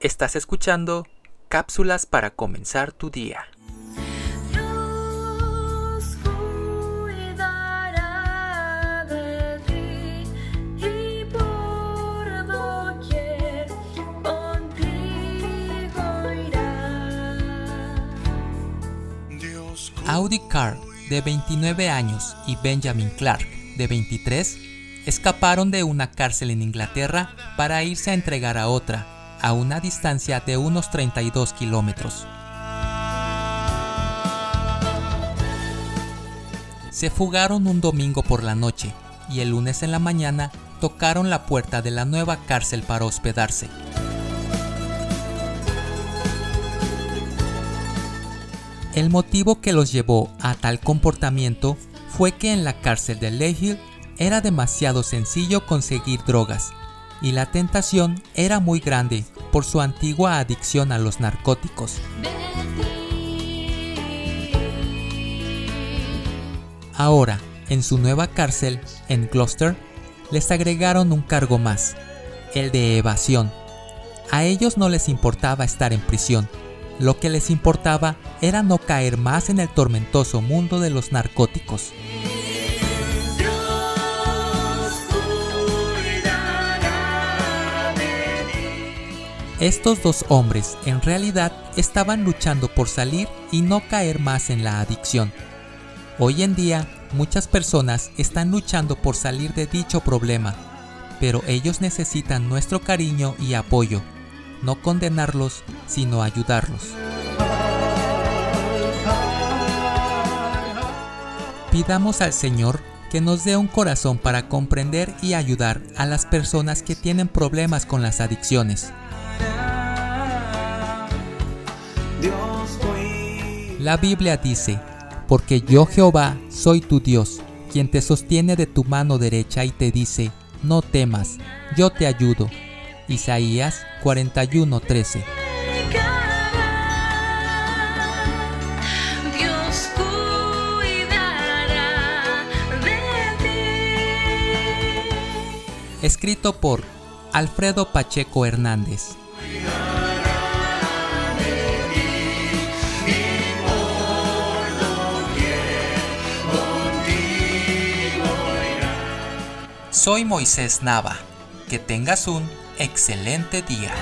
Estás escuchando cápsulas para comenzar tu día. Dios cuidará de ti y por doquier contigo irá. Audi Carr, de 29 años, y Benjamin Clark, de 23, escaparon de una cárcel en Inglaterra para irse a entregar a otra, a una distancia de unos 32 kilómetros. Se fugaron un domingo por la noche y el lunes en la mañana tocaron la puerta de la nueva cárcel para hospedarse. El motivo que los llevó a tal comportamiento fue que en la cárcel de Leyhill era demasiado sencillo conseguir drogas y la tentación era muy grande por su antigua adicción a los narcóticos. Ahora, en su nueva cárcel, en Gloucester, les agregaron un cargo más, el de evasión. A ellos no les importaba estar en prisión, lo que les importaba era no caer más en el tormentoso mundo de los narcóticos. Estos dos hombres en realidad estaban luchando por salir y no caer más en la adicción. Hoy en día muchas personas están luchando por salir de dicho problema, pero ellos necesitan nuestro cariño y apoyo, no condenarlos, sino ayudarlos. Pidamos al Señor que nos dé un corazón para comprender y ayudar a las personas que tienen problemas con las adicciones. La Biblia dice, porque yo Jehová soy tu Dios, quien te sostiene de tu mano derecha y te dice, no temas, yo te ayudo. Isaías 41:13 Dios cuidará de ti. Escrito por Alfredo Pacheco Hernández. Soy Moisés Nava. Que tengas un excelente día.